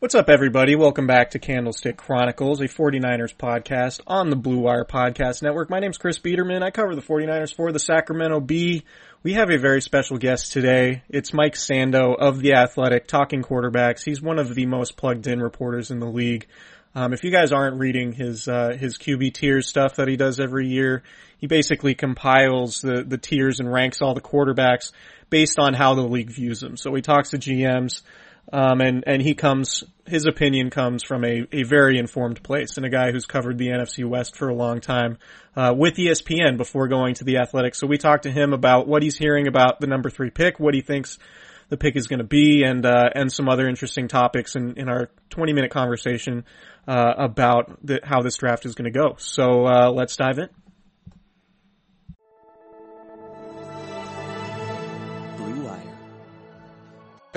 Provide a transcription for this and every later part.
What's up, everybody? Welcome back to Candlestick Chronicles, a 49ers podcast on the Blue Wire Podcast Network. My name's Chris Biederman. I cover the 49ers for the Sacramento Bee. We have a very special guest today. It's Mike Sando of The Athletic, talking quarterbacks. He's one of the most plugged in reporters in the league. Um, if you guys aren't reading his uh, his QB tiers stuff that he does every year, he basically compiles the the tiers and ranks all the quarterbacks based on how the league views them. So he talks to GMs, um, and, and he comes, his opinion comes from a, a very informed place and a guy who's covered the NFC West for a long time, uh, with ESPN before going to the Athletics. So we talked to him about what he's hearing about the number three pick, what he thinks the pick is going to be, and, uh, and some other interesting topics in, in our 20 minute conversation, uh, about the, how this draft is going to go. So, uh, let's dive in.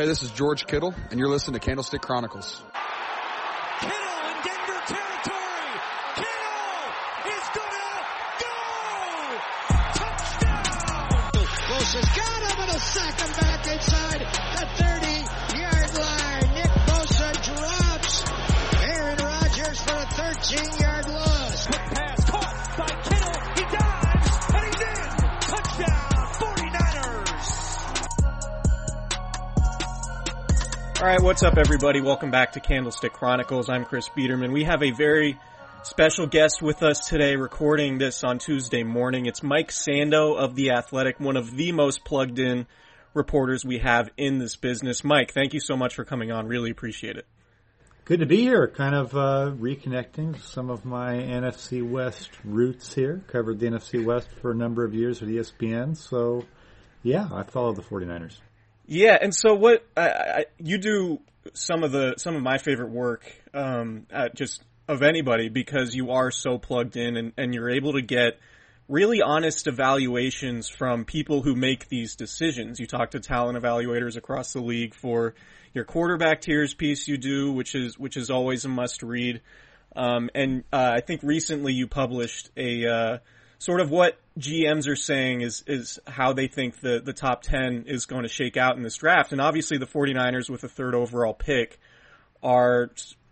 Hey, this is George Kittle, and you're listening to Candlestick Chronicles. Kittle in Denver territory. Kittle is gonna go. Touchdown. Bosa's got him and a sack him back inside the 30 yard line. Nick Bosa drops. Aaron Rodgers for a 13 All right, what's up, everybody? Welcome back to Candlestick Chronicles. I'm Chris Biederman. We have a very special guest with us today, recording this on Tuesday morning. It's Mike Sando of The Athletic, one of the most plugged in reporters we have in this business. Mike, thank you so much for coming on. Really appreciate it. Good to be here. Kind of uh, reconnecting some of my NFC West roots here. Covered the NFC West for a number of years with ESPN. So, yeah, I follow the 49ers. Yeah, and so what I, I, you do some of the some of my favorite work, um, at just of anybody because you are so plugged in and, and you're able to get really honest evaluations from people who make these decisions. You talk to talent evaluators across the league for your quarterback tiers piece you do, which is which is always a must read. Um, and uh, I think recently you published a uh, sort of what GMs are saying is is how they think the the top 10 is going to shake out in this draft. And obviously the 49ers with a third overall pick are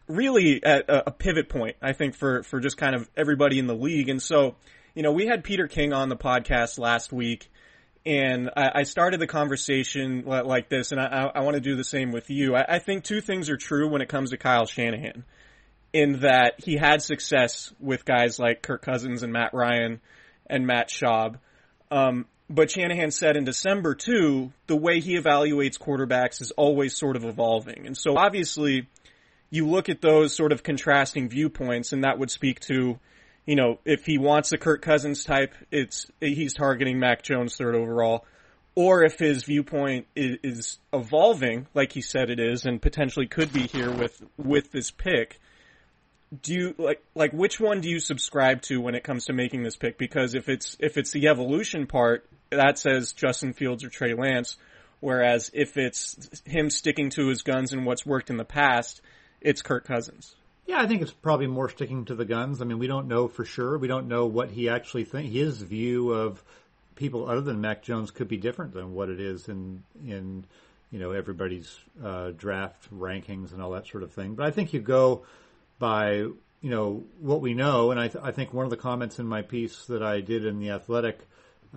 really at a, a pivot point, I think, for, for just kind of everybody in the league. And so, you know, we had Peter King on the podcast last week and I, I started the conversation like this, and I, I want to do the same with you. I, I think two things are true when it comes to Kyle Shanahan, in that he had success with guys like Kirk Cousins and Matt Ryan and Matt Schaub. Um, but Shanahan said in December too, the way he evaluates quarterbacks is always sort of evolving. And so obviously you look at those sort of contrasting viewpoints and that would speak to, you know, if he wants a Kirk Cousins type, it's, he's targeting Mac Jones third overall. Or if his viewpoint is, is evolving, like he said it is, and potentially could be here with, with this pick, do you like like which one do you subscribe to when it comes to making this pick? Because if it's if it's the evolution part, that says Justin Fields or Trey Lance, whereas if it's him sticking to his guns and what's worked in the past, it's Kirk Cousins. Yeah, I think it's probably more sticking to the guns. I mean, we don't know for sure. We don't know what he actually thinks. His view of people other than Mac Jones could be different than what it is in in you know everybody's uh, draft rankings and all that sort of thing. But I think you go by you know, what we know, and I, th- I think one of the comments in my piece that I did in the Athletic,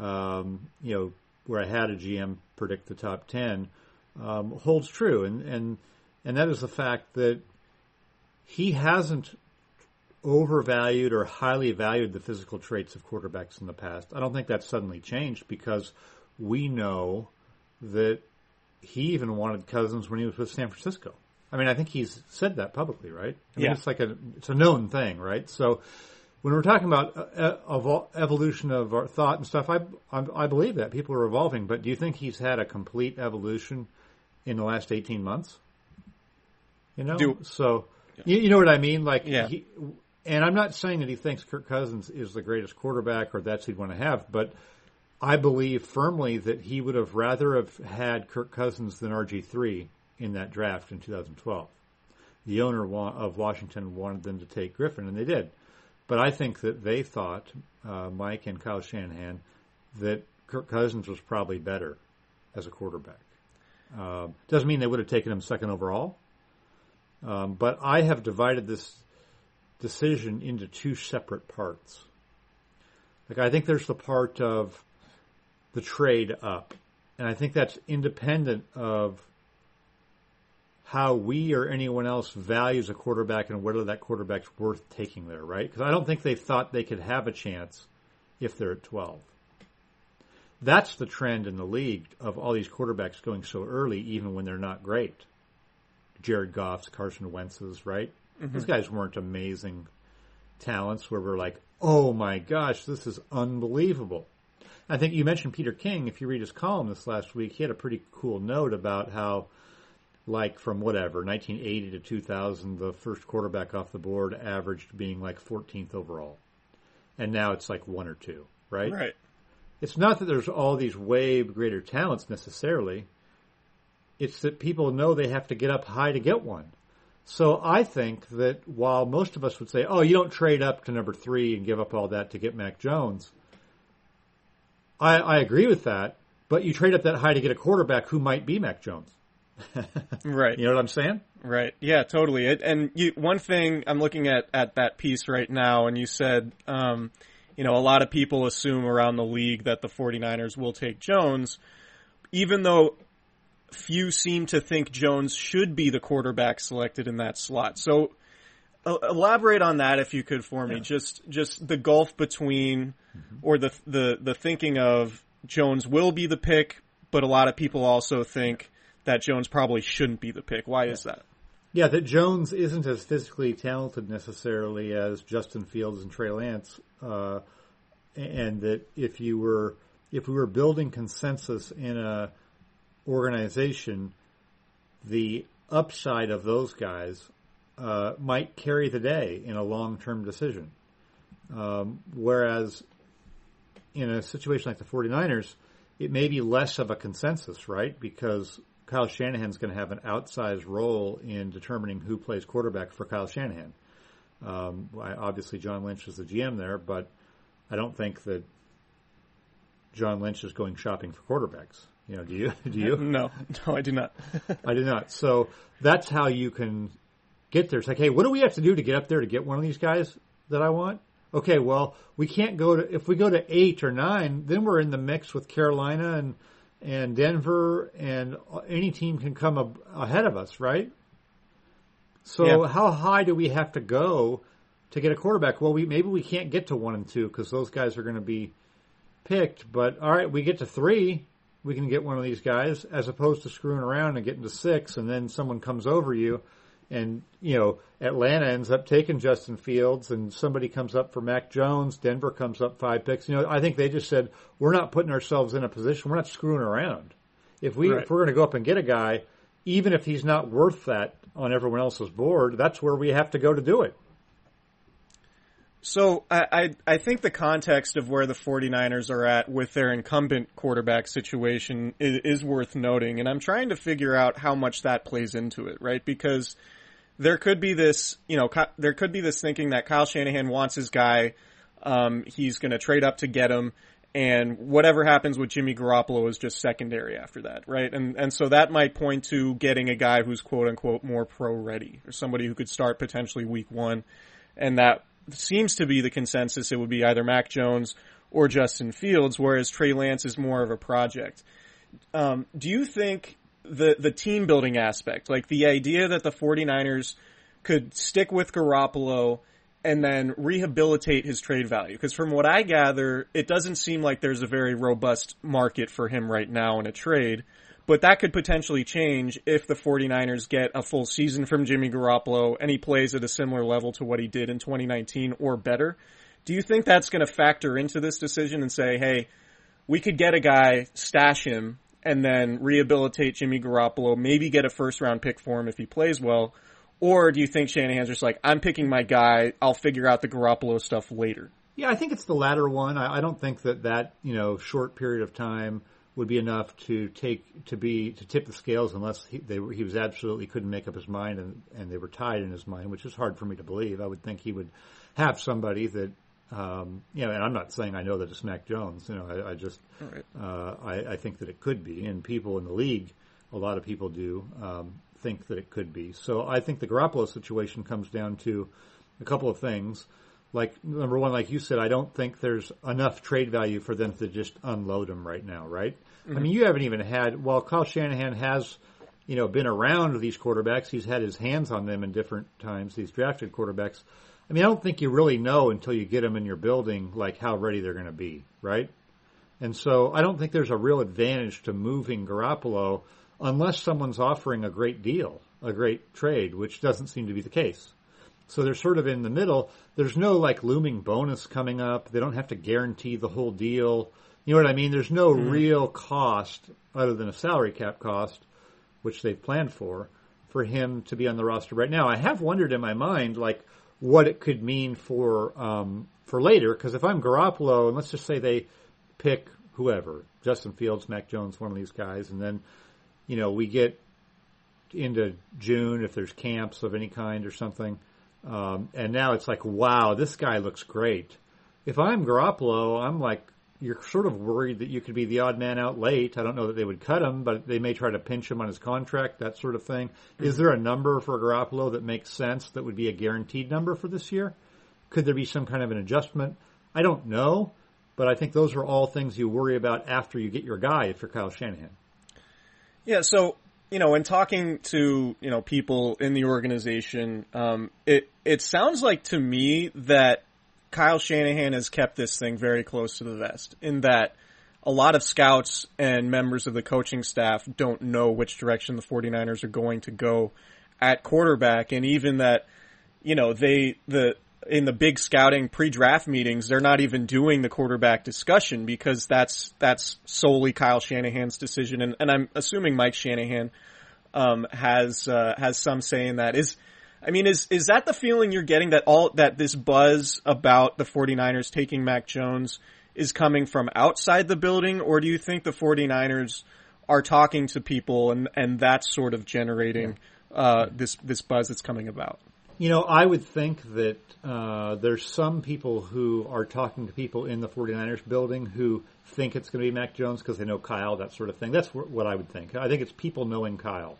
um, you know, where I had a GM predict the top ten, um, holds true, and and and that is the fact that he hasn't overvalued or highly valued the physical traits of quarterbacks in the past. I don't think that's suddenly changed because we know that he even wanted Cousins when he was with San Francisco. I mean, I think he's said that publicly, right? I mean, Yeah. it's like a it's a known thing, right? So when we're talking about uh, evolution of our thought and stuff, I, I I believe that people are evolving. But do you think he's had a complete evolution in the last eighteen months? You know, Do- so you, you know what I mean? Like, Yeah. he, and I'm not saying that he thinks Kirk Cousins is the greatest quarterback or that's he'd want to have, but I believe firmly that he would have rather have had Kirk Cousins than RG three in that draft in 2012. The owner of Washington wanted them to take Griffin, and they did. But I think that they thought, uh, Mike and Kyle Shanahan, that Kirk Cousins was probably better as a quarterback. Um, doesn't mean they would have taken him second overall. Um, but I have divided this decision into two separate parts. Like I think there's the part of the trade up, and I think that's independent of how we or anyone else values a quarterback and whether that quarterback's worth taking there, right? Because I don't think they thought they could have a chance if they're at 12. That's the trend in the league of all these quarterbacks going so early, even when they're not great. Jared Goff's, Carson Wentz's, right? Mm-hmm. These guys weren't amazing talents where we're like, oh my gosh, this is unbelievable. I think you mentioned Peter King. If you read his column this last week, he had a pretty cool note about how, like, from whatever, 1980 to 2000, the first quarterback off the board averaged being like 14th overall. And now it's like one or two, right? Right. It's not that there's all these way greater talents necessarily. It's that people know they have to get up high to get one. So I think that while most of us would say, oh, you don't trade up to number three and give up all that to get Mac Jones, I, I agree with that, but you trade up that high to get a quarterback who might be Mac Jones. Right. You know what I'm saying? Right. Yeah, totally. It, and you, one thing I'm looking at at that piece right now, and you said, um, you know, a lot of people assume around the league that the 49ers will take Jones, even though few seem to think Jones should be the quarterback selected in that slot. So elaborate on that if you could for me. Just just the gulf between or the the the thinking of Jones will be the pick, but a lot of people also think that Jones probably shouldn't be the pick. Why is that? Yeah, that Jones isn't as physically talented necessarily as Justin Fields and Trey Lance, uh, and that if you were if we were building consensus in a organization, the upside of those guys uh, might carry the day in a long term decision. Um, whereas in a situation like the 49ers, it may be less of a consensus, right? Because Kyle Shanahan's going to have an outsized role in determining who plays quarterback for Kyle Shanahan. Um, I, obviously, John Lynch is the GM there, but I don't think that John Lynch is going shopping for quarterbacks. You know, do you? Do you? No, no, I do not. I do not. So that's how you can get there. It's like, hey, what do we have to do to get up there to get one of these guys that I want? Okay, well, we can't go to if we go to eight or nine, then we're in the mix with Carolina and and Denver, and any team can come ab- ahead of us, right? So Yeah. how high do we have to go to get a quarterback? Well, we maybe we can't get to one and two because those guys are going to be picked. But all right, we get to three, we can get one of these guys, as opposed to screwing around and getting to six, and then someone comes over you, and you know Atlanta ends up taking Justin Fields, and somebody comes up for Mac Jones. Denver comes up five picks. You know, I think they just said we're not putting ourselves in a position. We're not screwing around. If we Right. if we're going to go up and get a guy, even if he's not worth that on everyone else's board, that's where we have to go to do it. So I, I I think the context of where the 49ers are at with their incumbent quarterback situation is, is worth noting, and I'm trying to figure out how much that plays into it, right? Because there could be this, you know, there could be this thinking that Kyle Shanahan wants his guy, um, he's going to trade up to get him, and whatever happens with Jimmy Garoppolo is just secondary after that, right? And and so that might point to getting a guy who's quote unquote more pro ready, or somebody who could start potentially week one. and that seems to be the consensus. It would be either Mac Jones or Justin Fields, whereas Trey Lance is more of a project. Um, do you think the the team building aspect, like the idea that the 49ers could stick with Garoppolo and then rehabilitate his trade value? Because from what I gather, it doesn't seem like there's a very robust market for him right now in a trade. But that could potentially change if the 49ers get a full season from Jimmy Garoppolo and he plays at a similar level to what he did in 2019 or better. Do you think that's going to factor into this decision and say, hey, we could get a guy, stash him, and then rehabilitate Jimmy Garoppolo, maybe get a first round pick for him if he plays well? Or do you think Shanahan's just like, I'm picking my guy, I'll figure out the Garoppolo stuff later? Yeah, I think it's the latter one. I, I don't think that that, you know, short period of time would be enough to take to be to tip the scales unless he, they, he was absolutely couldn't make up his mind and and they were tied in his mind, which is hard for me to believe. I would think he would have somebody that um, you know, and I'm not saying I know that it's Mac Jones. You know, I, I just Right. uh, I, I think that it could be, and people in the league, a lot of people do um, think that it could be. So I think the Garoppolo situation comes down to a couple of things. Like number one, like you said, I don't think there's enough trade value for them to just unload him right now, right? I mean, you haven't even had. Well, Kyle Shanahan has, you know, been around these quarterbacks. He's had his hands on them in different times. These drafted quarterbacks. I mean, I don't think you really know until you get them in your building, like how ready they're going to be, right? And so I don't think there's a real advantage to moving Garoppolo unless someone's offering a great deal, a great trade, which doesn't seem to be the case. So they're sort of in the middle. There's no like looming bonus coming up. They don't have to guarantee the whole deal. You know what I mean? There's no mm-hmm. real cost other than a salary cap cost, which they've planned for, for him to be on the roster right now. I have wondered in my mind, like, what it could mean for, um, for later, because if I'm Garoppolo, and let's just say they pick whoever, Justin Fields, Mac Jones, one of these guys, and then, you know, we get into June if there's camps of any kind or something. Um, and now it's like, wow, this guy looks great. If I'm Garoppolo, I'm like, you're sort of worried that you could be the odd man out late. I don't know that they would cut him, but they may try to pinch him on his contract, that sort of thing. Is there a number for Garoppolo that makes sense that would be a guaranteed number for this year? Could there be some kind of an adjustment? I don't know, but I think those are all things you worry about after you get your guy if you're Kyle Shanahan. Yeah, so you know, in talking to you know people in the organization, um, it it sounds like to me that Kyle Shanahan has kept this thing very close to the vest. In that, a lot of scouts and members of the coaching staff don't know which direction the 49ers are going to go at quarterback, and even that, you know, they the in the big scouting pre-draft meetings, they're not even doing the quarterback discussion because that's that's solely Kyle Shanahan's decision, and, and I'm assuming Mike Shanahan um, has uh, has some say in that. Is I mean, is is that the feeling you're getting that all that this buzz about the 49ers taking Mac Jones is coming from outside the building, or do you think the 49ers are talking to people and and that's sort of generating uh, this this buzz that's coming about? You know, I would think that uh, there's some people who are talking to people in the 49ers building who think it's going to be Mac Jones because they know Kyle, that sort of thing. That's what I would think. I think it's people knowing Kyle.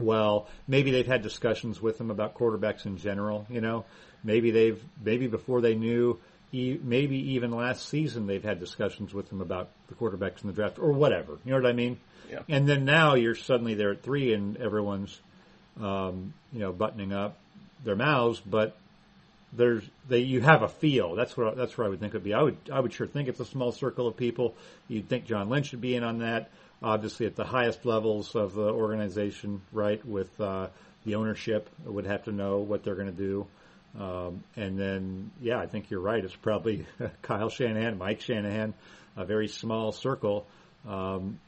Well, maybe they've had discussions with him about quarterbacks in general. You know, maybe they've maybe before they knew, maybe even last season they've had discussions with him about the quarterbacks in the draft or whatever. You know what I mean? Yeah. And then now you're suddenly there at three and everyone's, um, you know, buttoning up their mouths, but there's they you have a feel. That's what that's where I would think it would be. I would I would sure think it's a small circle of people. You'd think John Lynch should be in on that. Obviously, at the highest levels of the organization, right, with uh, the ownership, would have to know what they're going to do. Um, and then, yeah, I think you're right. It's probably Kyle Shanahan, Mike Shanahan, a very small circle. Um,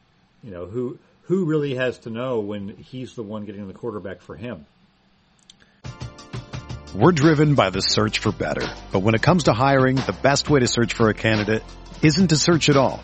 you know, who who really has to know when he's the one getting the quarterback for him? We're driven by the search for better. But when it comes to hiring, the best way to search for a candidate isn't to search at all.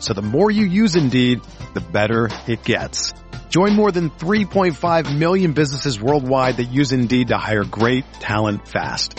so the more you use Indeed, the better it gets. Join more than 3.5 million businesses worldwide that use Indeed to hire great talent fast.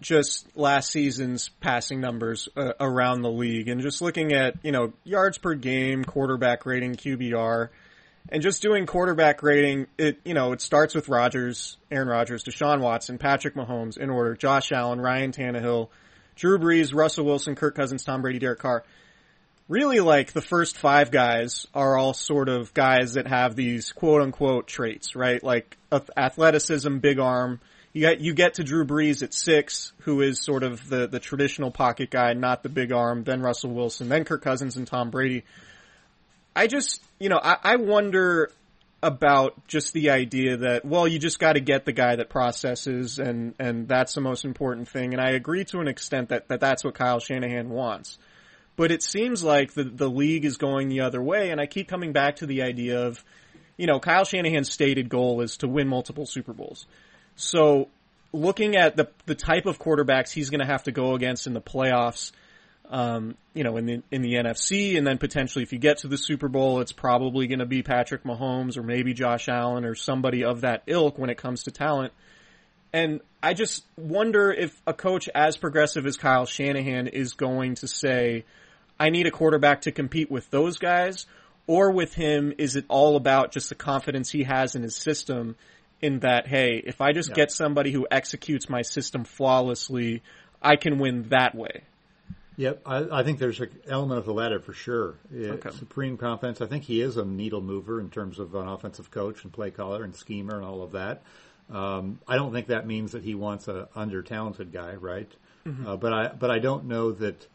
just last season's passing numbers uh, around the league, and just looking at you know yards per game, quarterback rating, QBR, and just doing quarterback rating. It you know it starts with Rodgers, Aaron Rodgers, Deshaun Watson, Patrick Mahomes in order, Josh Allen, Ryan Tannehill, Drew Brees, Russell Wilson, Kirk Cousins, Tom Brady, Derek Carr. Really, like the first five guys are all sort of guys that have these quote unquote traits, right? Like athleticism, big arm you get you get to Drew Brees at six, who is sort of the the traditional pocket guy, not the big arm. Then Russell Wilson, then Kirk Cousins and Tom Brady. I just you know I, I wonder about just the idea that well you just got to get the guy that processes and and that's the most important thing. And I agree to an extent that that that's what Kyle Shanahan wants. But it seems like the the league is going the other way, and I keep coming back to the idea of, you know, Kyle Shanahan's stated goal is to win multiple Super Bowls. So looking at the the type of quarterbacks he's going to have to go against in the playoffs, um, you know, in the in the NFC, and then potentially if you get to the Super Bowl, it's probably going to be Patrick Mahomes or maybe Josh Allen or somebody of that ilk when it comes to talent. And I just wonder if a coach as progressive as Kyle Shanahan is going to say, I need a quarterback to compete with those guys, or with him, is it all about just the confidence he has in his system in that, hey, if I just yeah. get somebody who executes my system flawlessly, I can win that way. Yep, I, I think there's an element of the latter for sure. Okay. Supreme confidence. I think he is a needle mover in terms of an offensive coach and play caller and schemer and all of that. Um, I don't think that means that he wants a under talented guy, right? Mm-hmm. Uh, but I but I don't know that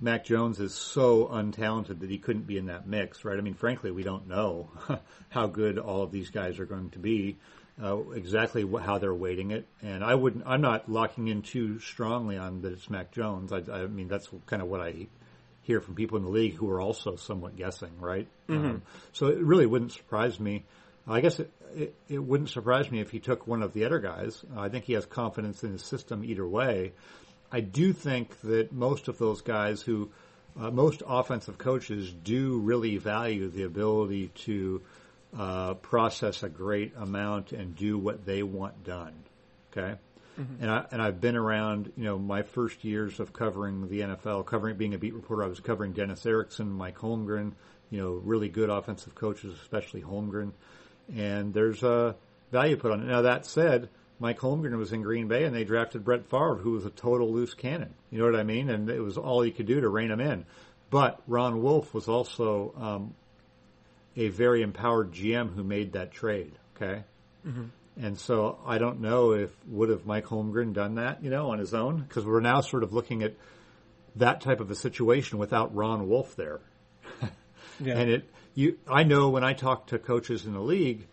Mac Jones is so untalented that he couldn't be in that mix, right? I mean, frankly, we don't know how good all of these guys are going to be uh, exactly how they're weighting it. And I wouldn't, I'm not locking in too strongly on that it's Mac Jones. I, I mean, that's kind of what I hear from people in the league who are also somewhat guessing, right? Mm-hmm. Um, so it really wouldn't surprise me. I guess it, it, it, wouldn't surprise me if he took one of the other guys. I think he has confidence in his system either way. I do think that most of those guys who, uh, most offensive coaches do really value the ability to uh, process a great amount and do what they want done. Okay. Mm-hmm. And I and I've been around, you know, my first years of covering the NFL, covering being a beat reporter. I was covering Dennis Erickson, Mike Holmgren, you know, really good offensive coaches, especially Holmgren. And there's a value put on it. Now that said, Mike Holmgren was in Green Bay and they drafted Brett Favre, who was a total loose cannon. You know what I mean? And it was all he could do to rein him in. But Ron Wolf was also um, a very empowered GM who made that trade. Okay. Mm-hmm. And so I don't know if would have Mike Holmgren done that, you know, on his own because we're now sort of looking at that type of a situation without Ron Wolf there. yeah. And it, you, I know when I talk to coaches in the league,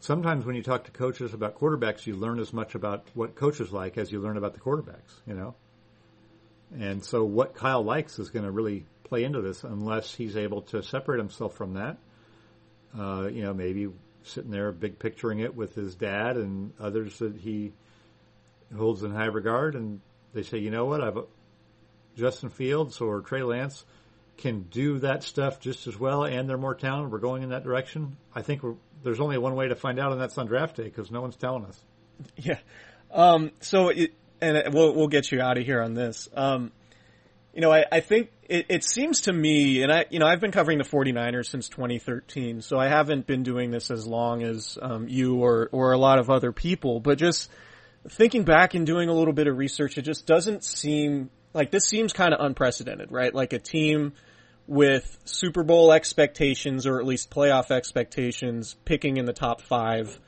sometimes when you talk to coaches about quarterbacks, you learn as much about what coaches like as you learn about the quarterbacks, you know. And so what Kyle likes is going to really play into this unless he's able to separate himself from that. Uh, you know, maybe sitting there big picturing it with his dad and others that he holds in high regard, and they say, you know what, I've Justin Fields or Trey Lance can do that stuff just as well, and they're more talented. We're going in that direction. I think there's only one way to find out, and that's on draft day because no one's telling us. Yeah. Um, so, it, and we'll we'll get you out of here on this. Um, you know, I, I think it, it, seems to me, and I, you know, I've been covering the 49ers since 2013, so I haven't been doing this as long as um, you or, or a lot of other people, but just thinking back and doing a little bit of research, it just doesn't seem like this seems kind of unprecedented, right? Like a team with Super Bowl expectations or at least playoff expectations picking in the top five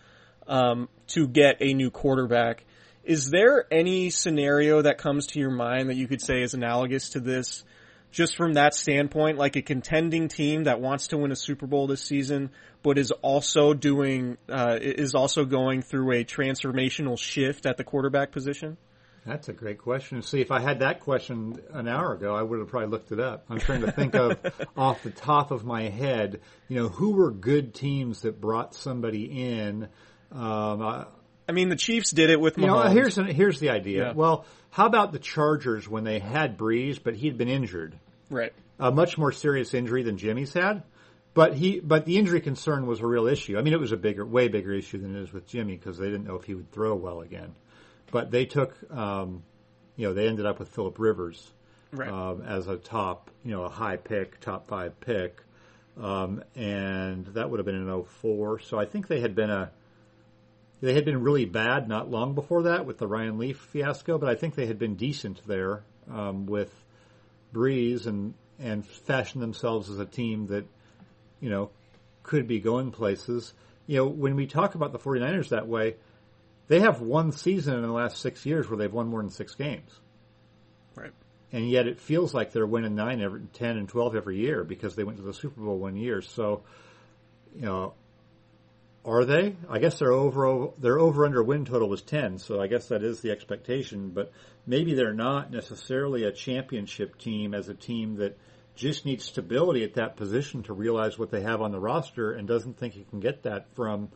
um, to get a new quarterback Is there any scenario that comes to your mind that you could say is analogous to this? Just from that standpoint, like a contending team that wants to win a Super Bowl this season, but is also doing, uh, is also going through a transformational shift at the quarterback position? That's a great question. See, if I had that question an hour ago, I would have probably looked it up. I'm trying to think of off the top of my head, you know, who were good teams that brought somebody in. Um, I, I mean, the Chiefs did it with you know, here's an, here's the idea. Yeah. Well, how about the Chargers when they had Brees, but he'd been injured, right. a much more serious injury than Jimmy's had. But he, but the injury concern was a real issue. I mean, it was a bigger, way bigger issue than it is with Jimmy because they didn't know if he would throw well again. But they took, um, you know, they ended up with Philip Rivers Right. um, as a top, you know, a high pick, top five pick, um, and that would have been in 04. So I think they had been a, they had been really bad not long before that with the Ryan Leaf fiasco, but I think they had been decent there um, with Brees and and fashioned themselves as a team that, you know, could be going places. You know, when we talk about the 49ers that way, they have one season in the last six years where they've won more than six games Right. and yet it feels like they're winning nine every ten and twelve every year because they went to the Super Bowl one year. So, you know, are they? I guess their over their over under win total was ten, so I guess that is the expectation. But maybe they're not necessarily a championship team as a team that just needs stability at that position to realize what they have on the roster and doesn't think he can get that from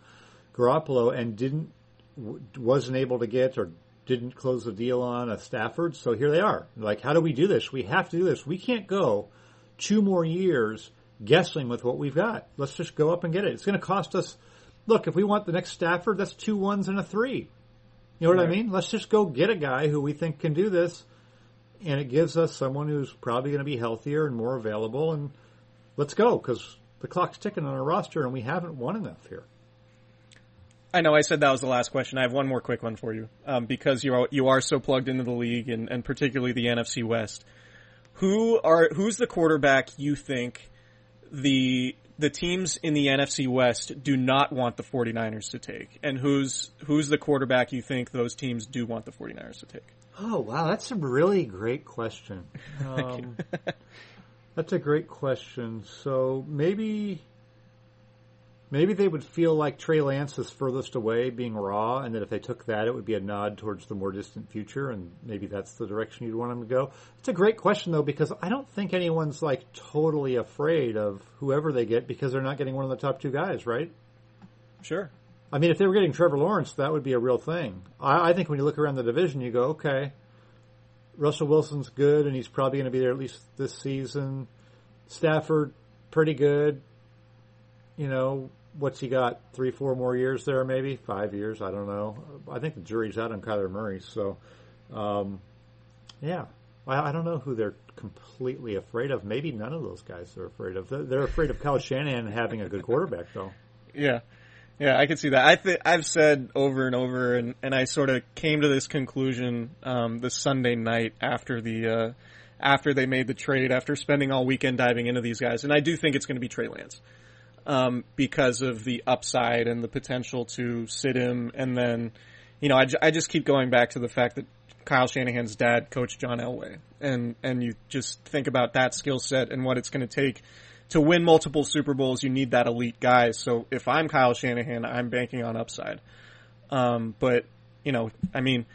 Garoppolo and didn't wasn't able to get or didn't close the deal on a Stafford. So here they are. Like, how do we do this? We have to do this. We can't go two more years guessing with what we've got. Let's just go up and get it. It's going to cost us. Look, if we want the next Stafford, that's two ones and a three. You know what I mean? Let's just go get a guy who we think can do this, and it gives us someone who's probably going to be healthier and more available. And let's go because the clock's ticking on our roster, and we haven't won enough here. I know I said that was the last question. I have one more quick one for you, um, because you are you are so plugged into the league and, and particularly the NFC West. Who are who's the quarterback you think the the teams in the NFC West do not want the 49ers to take, and who's who's the quarterback you think those teams do want the 49ers to take? Oh wow, that's a really great question. Um, that's a great question. So maybe, maybe they would feel like Trey Lance is furthest away, being raw, and that if they took that, it would be a nod towards the more distant future, and maybe that's the direction you'd want them to go. It's a great question though, because I don't think anyone's like totally afraid of whoever they get because they're not getting one of the top two guys, right? Sure. I mean, if they were getting Trevor Lawrence, that would be a real thing. I, I think when you look around the division, you go, okay, Russell Wilson's good, and he's probably going to be there at least this season. Stafford, pretty good. You know, what's he got? Three, four more years there, maybe five years. I don't know. I think the jury's out on Kyler Murray. So, um, yeah, I, I don't know who they're completely afraid of. Maybe none of those guys are afraid of. They're, afraid of Kyle Shanahan having a good quarterback, though. Yeah. Yeah, I can see that. I th- I've said over and over, and, and I sort of came to this conclusion um, this Sunday night after the uh, after they made the trade, after spending all weekend diving into these guys, and I do think it's going to be Trey Lance um, because of the upside and the potential to sit him, and then you know I, I just keep going back to the fact that Kyle Shanahan's dad coached John Elway, and and you just think about that skill set and what it's going to take to win multiple Super Bowls, you need that elite guy. So if I'm Kyle Shanahan, I'm banking on upside. Um, but you know, I mean,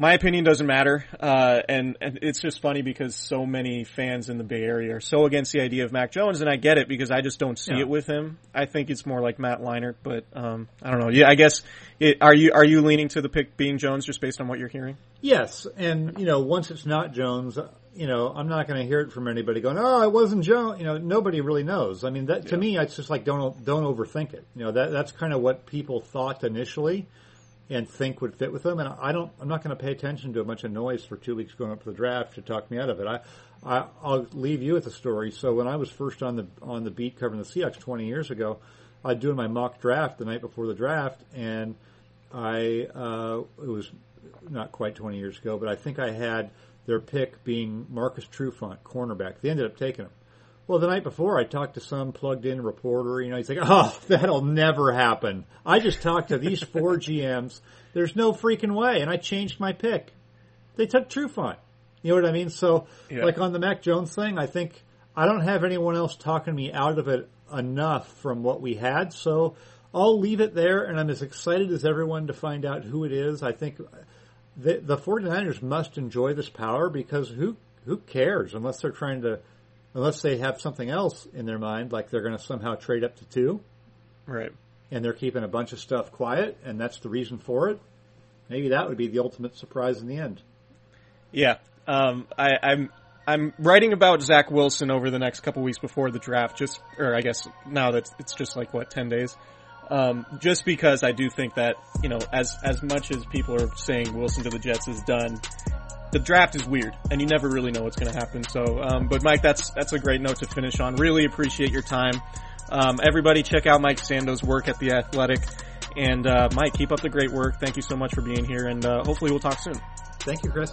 my opinion doesn't matter, uh, and, and it's just funny because so many fans in the Bay Area are so against the idea of Mac Jones, and I get it because I just don't see Yeah. it with him. I think it's more like Matt Leinart, but um, I don't know. Yeah, I guess it, are you are you leaning to the pick being Jones just based on what you're hearing? Yes, and you know, once it's not Jones, you know, I'm not going to hear it from anybody going, "Oh, it wasn't Jones." You know, nobody really knows. I mean, that to me, it's just like don't don't overthink it. You know, that that's kind of what people thought initially and think would fit with them. And I don't, I'm not going to pay attention to a bunch of noise for two weeks going up to the draft to talk me out of it. I, I I'll leave you with a story. So when I was first on the on the beat covering the Seahawks 20 years ago, I was doing my mock draft the night before the draft, and I uh, it was not quite 20 years ago, but I think I had their pick being Marcus Trufant, cornerback. They ended up taking him. Well, the night before, I talked to some plugged-in reporter. You know, he's like, "Oh, that'll never happen." I just talked to these four GMs. There's no freaking way, and I changed my pick. They took Trufant. You know what I mean? So, Yeah. like on the Mac Jones thing, I think I don't have anyone else talking me out of it enough from what we had. So, I'll leave it there, and I'm as excited as everyone to find out who it is. I think the, the 49ers must enjoy this power because who who cares unless they're trying to unless they have something else in their mind like they're going to somehow trade up to two Right. and they're keeping a bunch of stuff quiet and that's the reason for it. Maybe that would be the ultimate surprise in the end. Yeah. Um, I, I'm I'm writing about Zach Wilson over the next couple weeks before the draft, just or I guess now that it's just like what ten days. Um, just because I do think that you know, as as much as people are saying Wilson to the Jets is done, the draft is weird, and you never really know what's going to happen. So, um, but Mike, that's that's a great note to finish on. Really appreciate your time. Um, everybody, check out Mike Sando's work at the Athletic, and uh, Mike, keep up the great work. Thank you so much for being here, and uh, hopefully we'll talk soon. Thank you, Chris.